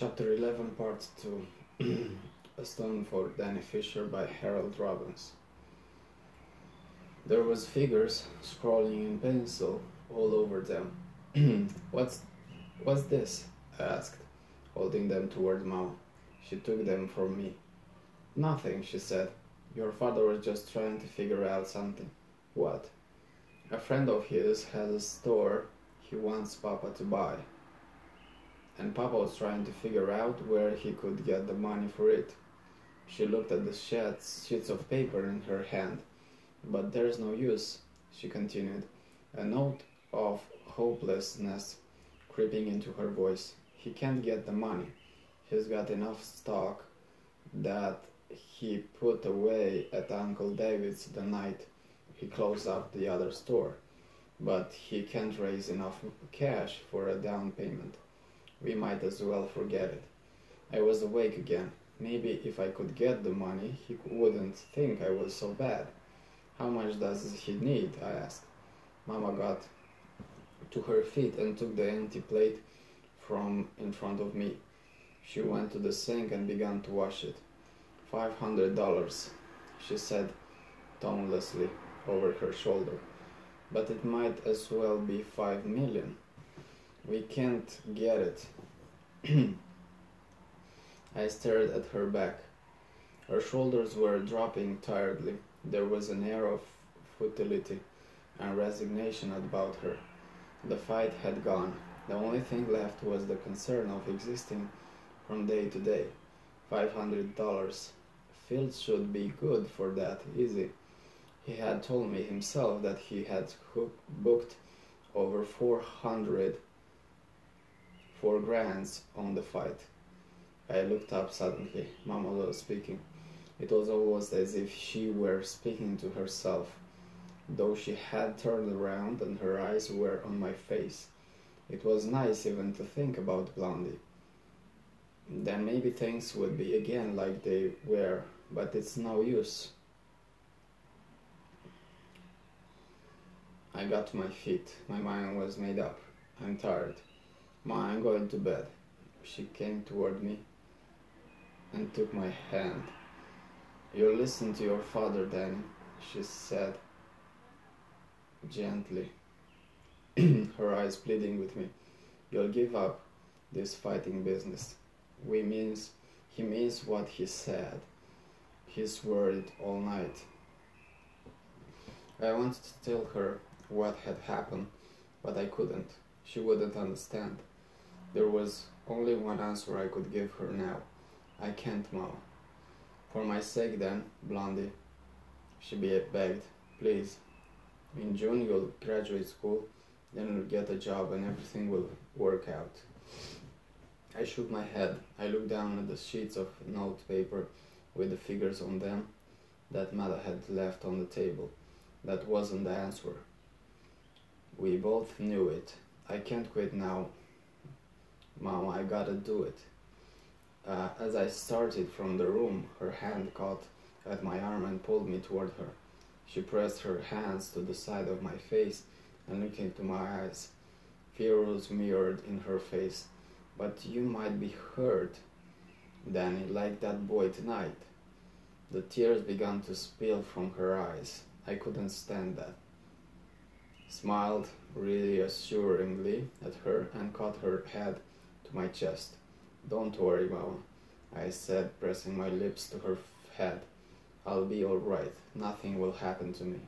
Chapter 11, Part 2 A Stone for Danny Fisher by Harold Robbins. There was figures scrawling in pencil all over them. what's, what's this? I asked, holding them toward Mom. She took them from me. Nothing, she said. Your father was just trying to figure out something. What? A friend of his has a store he wants Papa to buy and Papa was trying to figure out where he could get the money for it. She looked at the sheets, sheets of paper in her hand. But there's no use, she continued, a note of hopelessness creeping into her voice. He can't get the money. He's got enough stock that he put away at Uncle David's the night he closed up the other store, but he can't raise enough cash for a down payment. We might as well forget it. I was awake again. Maybe if I could get the money, he wouldn't think I was so bad. How much does he need? I asked. Mama got to her feet and took the empty plate from in front of me. She went to the sink and began to wash it. Five hundred dollars, she said tonelessly over her shoulder. But it might as well be five million. We can't get it. I stared at her back. Her shoulders were dropping tiredly. There was an air of futility and resignation about her. The fight had gone. The only thing left was the concern of existing from day to day. Five hundred dollars. Fields should be good for that, easy. He had told me himself that he had booked over four hundred four grands on the fight. I looked up suddenly. Was speaking. It was almost as if she were speaking to herself, though she had turned around and her eyes were on my face. It was nice even to think about Blondie. Then maybe things would be again like they were, but it's no use. I got to my feet. My mind was made up. I'm tired. Ma, I'm going to bed. She came toward me and took my hand. You listen to your father, Danny, she said gently, her eyes pleading with me. You'll give up this fighting business. We means he means what he said. He's worried all night. I wanted to tell her what had happened, but I couldn't. She wouldn't understand. There was only one answer I could give her now. I can't, Mom. For my sake, then, Blondie, she begged, please. In June, you'll graduate school, then you'll get a job and everything will work out. I shook my head. I looked down at the sheets of note paper with the figures on them that Mother had left on the table. That wasn't the answer. We both knew it. I can't quit now, Mom, I gotta do it. Uh, as I started from the room, her hand caught at my arm and pulled me toward her. She pressed her hands to the side of my face and looked into my eyes. Fear was mirrored in her face. But you might be hurt, Danny, like that boy tonight. The tears began to spill from her eyes. I couldn't stand that. Smiled reassuringly at her and caught her head to my chest. Don't worry, Mama, I said, pressing my lips to her head. I'll be all right. Nothing will happen to me.